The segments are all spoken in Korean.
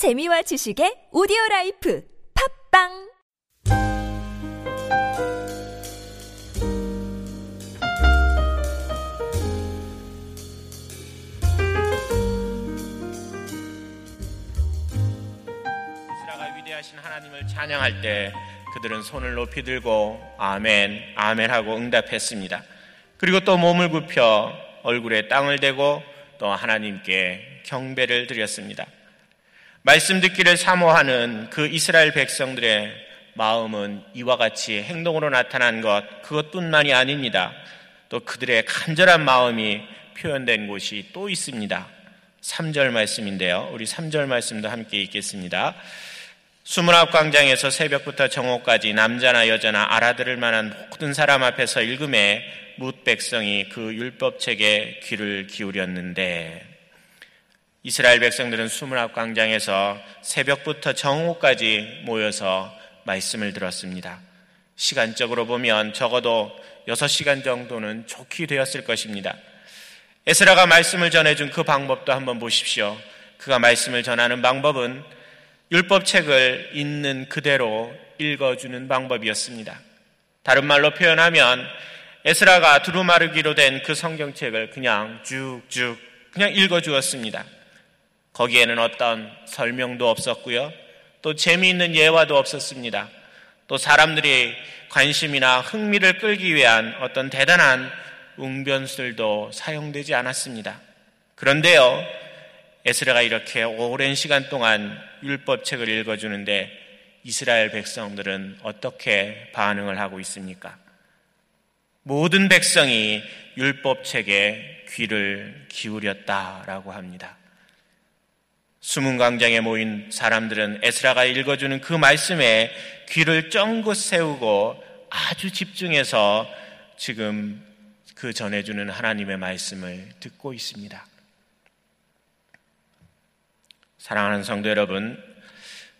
재미와 지식의 오디오 라이프 팟빵 에스라가 위대하신 하나님을 찬양할 때 그들은 손을 높이 들고 아멘, 아멘 하고 응답했습니다. 그리고 또 몸을 굽혀 얼굴에 땅을 대고 또 하나님께 경배를 드렸습니다. 말씀 듣기를 사모하는 그 이스라엘 백성들의 마음은 이와 같이 행동으로 나타난 것, 그것뿐만이 아닙니다. 또 그들의 간절한 마음이 표현된 곳이 또 있습니다. 3절 말씀인데요. 우리 3절 말씀도 함께 읽겠습니다. 수문앞 광장에서 새벽부터 정오까지 남자나 여자나 알아들을 만한 모든 사람 앞에서 읽음에 뭇 백성이 그 율법책에 귀를 기울였는데 이스라엘 백성들은 수문앞 광장에서 새벽부터 정오까지 모여서 말씀을 들었습니다. 시간적으로 보면 적어도 6시간 정도는 좋게 되었을 것입니다. 에스라가 말씀을 전해준 그 방법도 한번 보십시오. 그가 말씀을 전하는 방법은 율법책을 있는 그대로 읽어주는 방법이었습니다. 다른 말로 표현하면 에스라가 두루마르기로 된 그 성경책을 그냥 쭉쭉 그냥 읽어주었습니다. 거기에는 어떤 설명도 없었고요. 또 재미있는 예화도 없었습니다. 또 사람들이 관심이나 흥미를 끌기 위한 어떤 대단한 웅변술도 사용되지 않았습니다. 그런데요, 에스라가 이렇게 오랜 시간 동안 율법책을 읽어주는데 이스라엘 백성들은 어떻게 반응을 하고 있습니까? 모든 백성이 율법책에 귀를 기울였다라고 합니다. 수문 광장에 모인 사람들은 에스라가 읽어주는 그 말씀에 귀를 쫑긋 세우고 아주 집중해서 지금 그 전해주는 하나님의 말씀을 듣고 있습니다. 사랑하는 성도 여러분,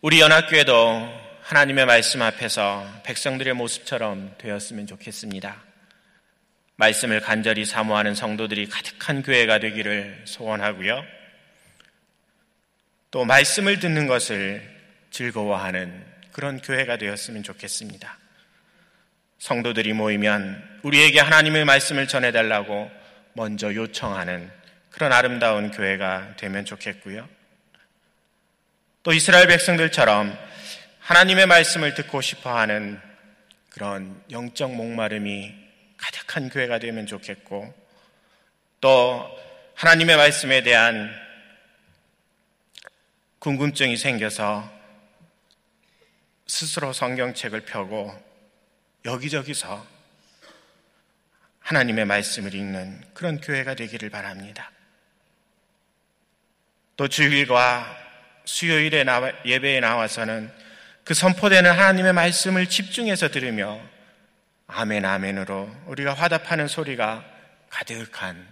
우리 연합교회도 하나님의 말씀 앞에서 백성들의 모습처럼 되었으면 좋겠습니다. 말씀을 간절히 사모하는 성도들이 가득한 교회가 되기를 소원하고요. 또 말씀을 듣는 것을 즐거워하는 그런 교회가 되었으면 좋겠습니다. 성도들이 모이면 우리에게 하나님의 말씀을 전해달라고 먼저 요청하는 그런 아름다운 교회가 되면 좋겠고요. 또 이스라엘 백성들처럼 하나님의 말씀을 듣고 싶어 하는 그런 영적 목마름이 가득한 교회가 되면 좋겠고 또 하나님의 말씀에 대한 궁금증이 생겨서 스스로 성경책을 펴고 여기저기서 하나님의 말씀을 읽는 그런 교회가 되기를 바랍니다. 또 주일과 수요일에 나와, 예배에 나와서는 그 선포되는 하나님의 말씀을 집중해서 들으며 아멘, 아멘으로 우리가 화답하는 소리가 가득한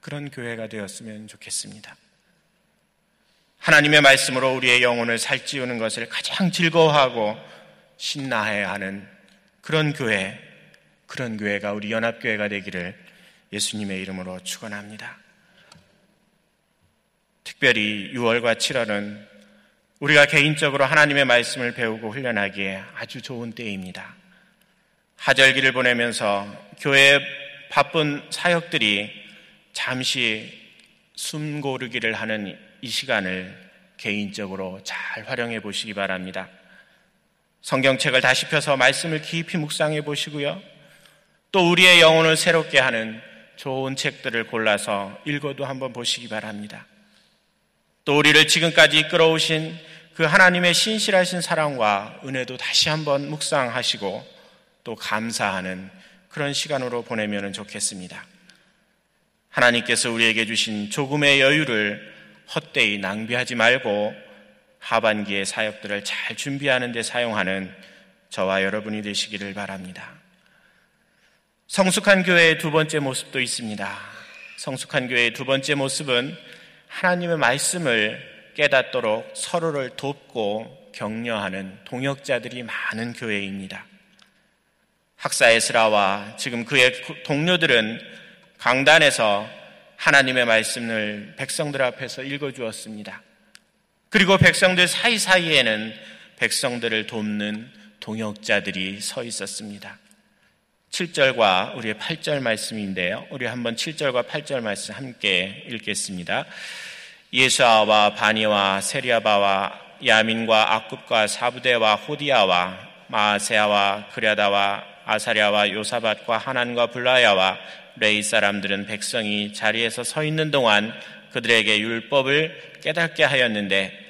그런 교회가 되었으면 좋겠습니다. 하나님의 말씀으로 우리의 영혼을 살찌우는 것을 가장 즐거워하고 신나해 하는 그런 교회, 그런 교회가 우리 연합교회가 되기를 예수님의 이름으로 축원합니다. 특별히 6월과 7월은 우리가 개인적으로 하나님의 말씀을 배우고 훈련하기에 아주 좋은 때입니다. 하절기를 보내면서 교회의 바쁜 사역들이 잠시 숨 고르기를 하는 이 시간을 개인적으로 잘 활용해 보시기 바랍니다. 성경책을 다시 펴서 말씀을 깊이 묵상해 보시고요. 또 우리의 영혼을 새롭게 하는 좋은 책들을 골라서 읽어도 한번 보시기 바랍니다. 또 우리를 지금까지 이끌어오신 그 하나님의 신실하신 사랑과 은혜도 다시 한번 묵상하시고 또 감사하는 그런 시간으로 보내면 좋겠습니다. 하나님께서 우리에게 주신 조금의 여유를 헛되이 낭비하지 말고 하반기의 사역들을 잘 준비하는 데 사용하는 저와 여러분이 되시기를 바랍니다. 성숙한 교회의 두 번째 모습도 있습니다. 성숙한 교회의 두 번째 모습은 하나님의 말씀을 깨닫도록 서로를 돕고 격려하는 동역자들이 많은 교회입니다. 학사 에스라와 지금 그의 동료들은 강단에서 하나님의 말씀을 백성들 앞에서 읽어주었습니다. 그리고 백성들 사이사이에는 백성들을 돕는 동역자들이 서 있었습니다. 7절과 우리의 8절 말씀인데요. 우리 한번 7절과 8절 말씀 함께 읽겠습니다. 예수아와 바니와 세리아바와 야민과 아굽과 사부대와 호디아와 마세아와 그랴다와 아사랴와 요사밭과 하난과 블라야와 레이 사람들은 백성이 자리에서 서 있는 동안 그들에게 율법을 깨닫게 하였는데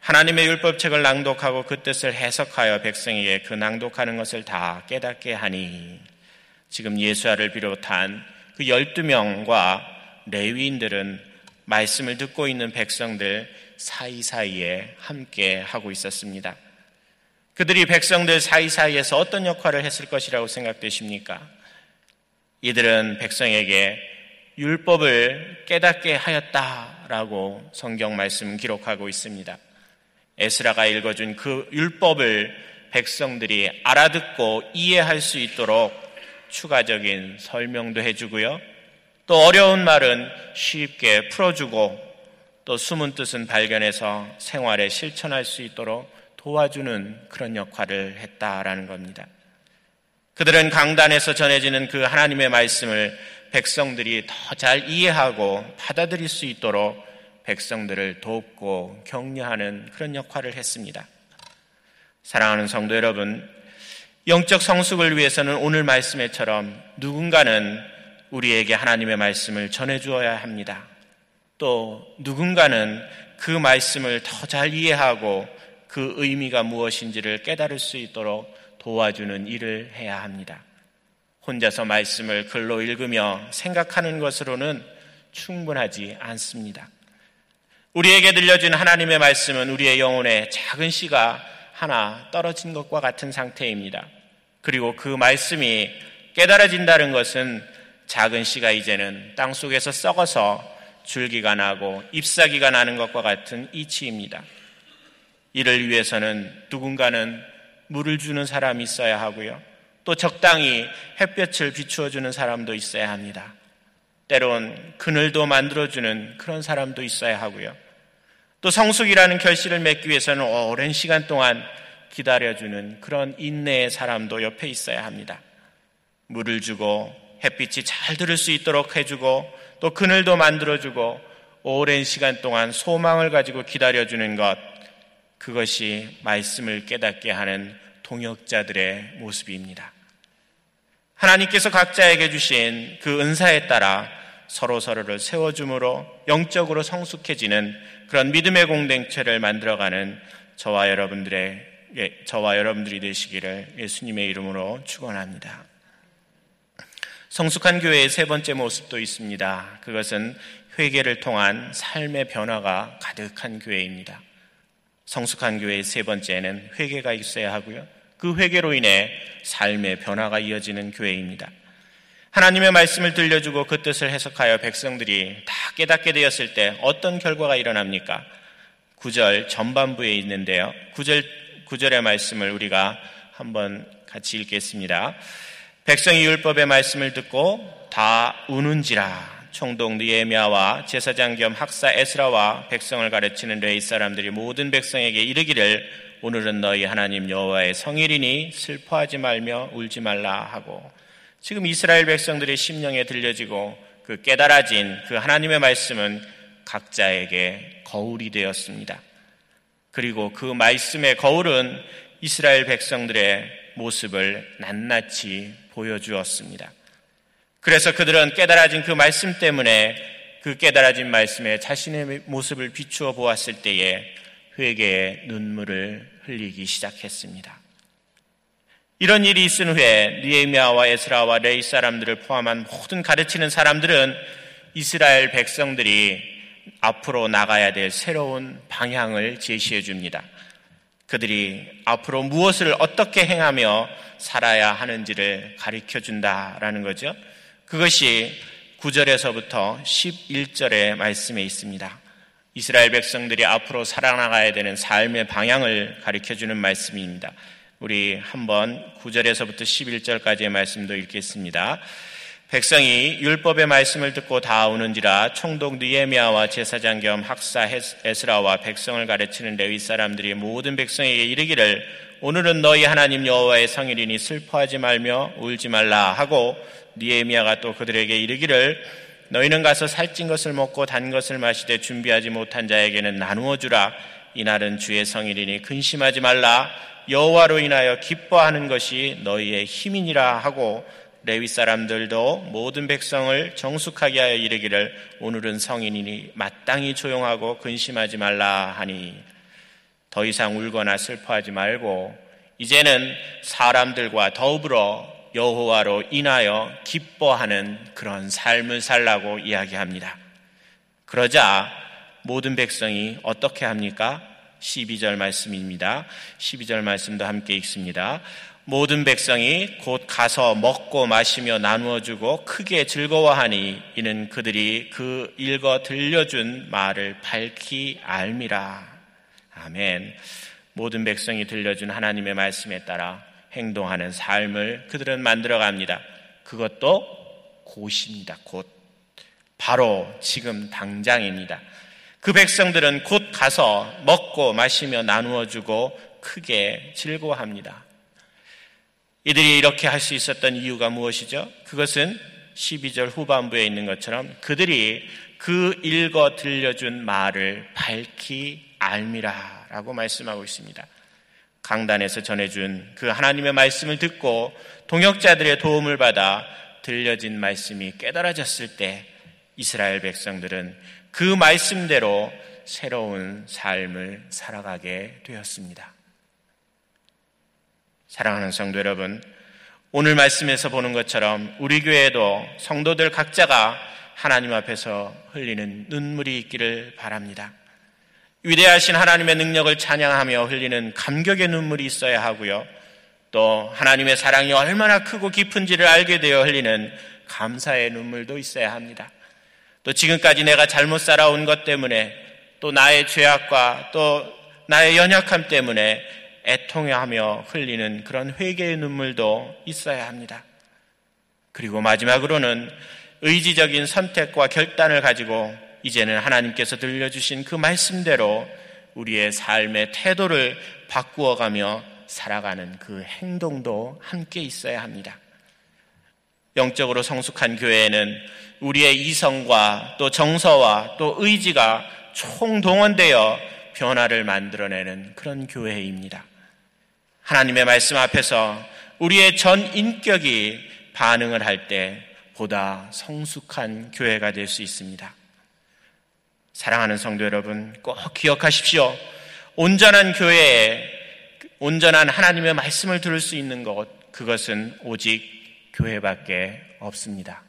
하나님의 율법책을 낭독하고 그 뜻을 해석하여 백성에게 그 낭독하는 것을 다 깨닫게 하니 지금 예수아를 비롯한 그 12명과 레위인들은 말씀을 듣고 있는 백성들 사이사이에 함께 하고 있었습니다. 그들이 백성들 사이사이에서 어떤 역할을 했을 것이라고 생각되십니까? 이들은 백성에게 율법을 깨닫게 하였다라고 성경 말씀 기록하고 있습니다. 에스라가 읽어준 그 율법을 백성들이 알아듣고 이해할 수 있도록 추가적인 설명도 해주고요. 또 어려운 말은 쉽게 풀어주고 또 숨은 뜻은 발견해서 생활에 실천할 수 있도록 도와주는 그런 역할을 했다라는 겁니다. 그들은 강단에서 전해지는 그 하나님의 말씀을 백성들이 더 잘 이해하고 받아들일 수 있도록 백성들을 돕고 격려하는 그런 역할을 했습니다. 사랑하는 성도 여러분, 영적 성숙을 위해서는 오늘 말씀에처럼 누군가는 우리에게 하나님의 말씀을 전해 주어야 합니다. 또 누군가는 그 말씀을 더 잘 이해하고 그 의미가 무엇인지를 깨달을 수 있도록 도와주는 일을 해야 합니다. 혼자서 말씀을 글로 읽으며 생각하는 것으로는 충분하지 않습니다. 우리에게 들려준 하나님의 말씀은 우리의 영혼에 작은 씨가 하나 떨어진 것과 같은 상태입니다. 그리고 그 말씀이 깨달아진다는 것은 작은 씨가 이제는 땅 속에서 썩어서 줄기가 나고 잎사귀가 나는 것과 같은 이치입니다. 이를 위해서는 누군가는 물을 주는 사람이 있어야 하고요. 또 적당히 햇볕을 비추어 주는 사람도 있어야 합니다. 때론 그늘도 만들어 주는 그런 사람도 있어야 하고요. 또 성숙이라는 결실을 맺기 위해서는 오랜 시간 동안 기다려 주는 그런 인내의 사람도 옆에 있어야 합니다. 물을 주고 햇빛이 잘 들을 수 있도록 해주고 또 그늘도 만들어주고 오랜 시간 동안 소망을 가지고 기다려주는 것, 그것이 말씀을 깨닫게 하는 동역자들의 모습입니다. 하나님께서 각자에게 주신 그 은사에 따라 서로 서로를 세워줌으로 영적으로 성숙해지는 그런 믿음의 공동체를 만들어가는 저와 여러분들의 예, 저와 여러분들이 되시기를 예수님의 이름으로 축원합니다. 성숙한 교회의 세 번째 모습도 있습니다. 그것은 회개를 통한 삶의 변화가 가득한 교회입니다. 성숙한 교회의 세 번째는 회개가 있어야 하고요. 그 회개로 인해 삶의 변화가 이어지는 교회입니다. 하나님의 말씀을 들려주고 그 뜻을 해석하여 백성들이 다 깨닫게 되었을 때 어떤 결과가 일어납니까? 9절 전반부에 있는데요. 9절, 9절의 말씀을 우리가 한번 같이 읽겠습니다. 백성이 율법의 말씀을 듣고 다 우는지라 총독 느에미아와 제사장 겸 학사 에스라와 백성을 가르치는 레이 사람들이 모든 백성에게 이르기를 오늘은 너희 하나님 여호와의 성일이니 슬퍼하지 말며 울지 말라 하고 지금 이스라엘 백성들의 심령에 들려지고 그 깨달아진 그 하나님의 말씀은 각자에게 거울이 되었습니다. 그리고 그 말씀의 거울은 이스라엘 백성들의 모습을 낱낱이 보여주었습니다. 그래서 그들은 깨달아진 그 말씀 때문에 그 깨달아진 말씀에 자신의 모습을 비추어 보았을 때에 회개의 눈물을 흘리기 시작했습니다. 이런 일이 있은 후에 니에미아와 에스라와 레이 사람들을 포함한 모든 가르치는 사람들은 이스라엘 백성들이 앞으로 나가야 될 새로운 방향을 제시해 줍니다. 그들이 앞으로 무엇을 어떻게 행하며 살아야 하는지를 가르쳐 준다라는 거죠. 그것이 9절에서부터 11절의 말씀에 있습니다. 이스라엘 백성들이 앞으로 살아나가야 되는 삶의 방향을 가르쳐 주는 말씀입니다. 우리 한번 9절에서부터 11절까지의 말씀도 읽겠습니다. 백성이 율법의 말씀을 듣고 다 오는지라 총독 느에미아와 제사장 겸 학사 에스라와 백성을 가르치는 레위 사람들이 모든 백성에게 이르기를 오늘은 너희 하나님 여호와의 성일이니 슬퍼하지 말며 울지 말라 하고 느에미아가 또 그들에게 이르기를 너희는 가서 살찐 것을 먹고 단 것을 마시되 준비하지 못한 자에게는 나누어 주라. 이날은 주의 성일이니 근심하지 말라. 여호와로 인하여 기뻐하는 것이 너희의 힘이니라 하고 레위 사람들도 모든 백성을 정숙하게 하여 이르기를 오늘은 성인이니 마땅히 조용하고 근심하지 말라 하니 더 이상 울거나 슬퍼하지 말고 이제는 사람들과 더불어 여호와로 인하여 기뻐하는 그런 삶을 살라고 이야기합니다. 그러자 모든 백성이 어떻게 합니까? 12절 말씀입니다. 12절 말씀도 함께 읽습니다. 모든 백성이 곧 가서 먹고 마시며 나누어 주고 크게 즐거워하니 이는 그들이 그 읽어 들려준 말을 밝히 알미라. 아멘. 모든 백성이 들려준 하나님의 말씀에 따라 행동하는 삶을 그들은 만들어 갑니다. 그것도 곧입니다. 곧. 바로 지금 당장입니다. 그 백성들은 곧 가서 먹고 마시며 나누어 주고 크게 즐거워합니다. 이들이 이렇게 할 수 있었던 이유가 무엇이죠? 그것은 12절 후반부에 있는 것처럼 그들이 그 읽어 들려준 말을 밝히 알미라 라고 말씀하고 있습니다. 강단에서 전해준 그 하나님의 말씀을 듣고 동역자들의 도움을 받아 들려진 말씀이 깨달아졌을 때 이스라엘 백성들은 그 말씀대로 새로운 삶을 살아가게 되었습니다. 사랑하는 성도 여러분, 오늘 말씀에서 보는 것처럼 우리 교회에도 성도들 각자가 하나님 앞에서 흘리는 눈물이 있기를 바랍니다. 위대하신 하나님의 능력을 찬양하며 흘리는 감격의 눈물이 있어야 하고요. 또 하나님의 사랑이 얼마나 크고 깊은지를 알게 되어 흘리는 감사의 눈물도 있어야 합니다. 또 지금까지 내가 잘못 살아온 것 때문에 또 나의 죄악과 또 나의 연약함 때문에 애통하며 흘리는 그런 회개의 눈물도 있어야 합니다. 그리고 마지막으로는 의지적인 선택과 결단을 가지고 이제는 하나님께서 들려주신 그 말씀대로 우리의 삶의 태도를 바꾸어가며 살아가는 그 행동도 함께 있어야 합니다. 영적으로 성숙한 교회에는 우리의 이성과 또 정서와 또 의지가 총동원되어 변화를 만들어내는 그런 교회입니다. 하나님의 말씀 앞에서 우리의 전 인격이 반응을 할 때 보다 성숙한 교회가 될 수 있습니다. 사랑하는 성도 여러분, 꼭 기억하십시오. 온전한 교회에 온전한 하나님의 말씀을 들을 수 있는 것, 그것은 오직 교회밖에 없습니다.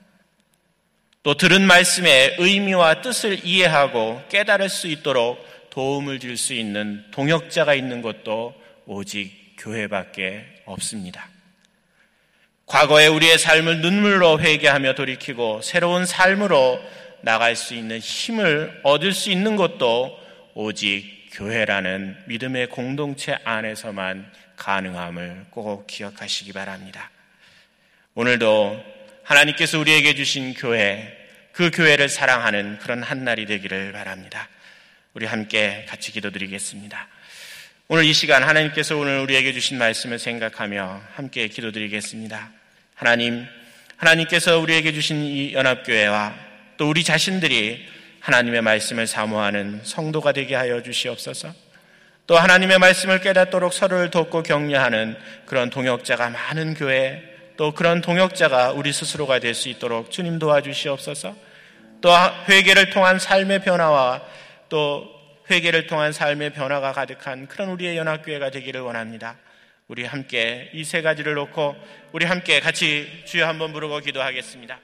또 들은 말씀의 의미와 뜻을 이해하고 깨달을 수 있도록 도움을 줄 수 있는 동역자가 있는 것도 오직 교회밖에 없습니다. 과거에 우리의 삶을 눈물로 회개하며 돌이키고 새로운 삶으로 나갈 수 있는 힘을 얻을 수 있는 것도 오직 교회라는 믿음의 공동체 안에서만 가능함을 꼭 기억하시기 바랍니다. 오늘도 하나님께서 우리에게 주신 교회, 그 교회를 사랑하는 그런 한날이 되기를 바랍니다. 우리 함께 같이 기도드리겠습니다. 오늘 이 시간 하나님께서 오늘 우리에게 주신 말씀을 생각하며 함께 기도드리겠습니다. 하나님, 하나님께서 우리에게 주신 이 연합교회와 또 우리 자신들이 하나님의 말씀을 사모하는 성도가 되게 하여 주시옵소서. 또 하나님의 말씀을 깨닫도록 서로를 돕고 격려하는 그런 동역자가 많은 교회, 또 그런 동역자가 우리 스스로가 될 수 있도록 주님 도와주시옵소서. 또 회개를 통한 삶의 변화와 또 회개를 통한 삶의 변화가 가득한 그런 우리의 연합교회가 되기를 원합니다. 우리 함께 이 세 가지를 놓고 우리 함께 같이 주여 한번 부르고 기도하겠습니다.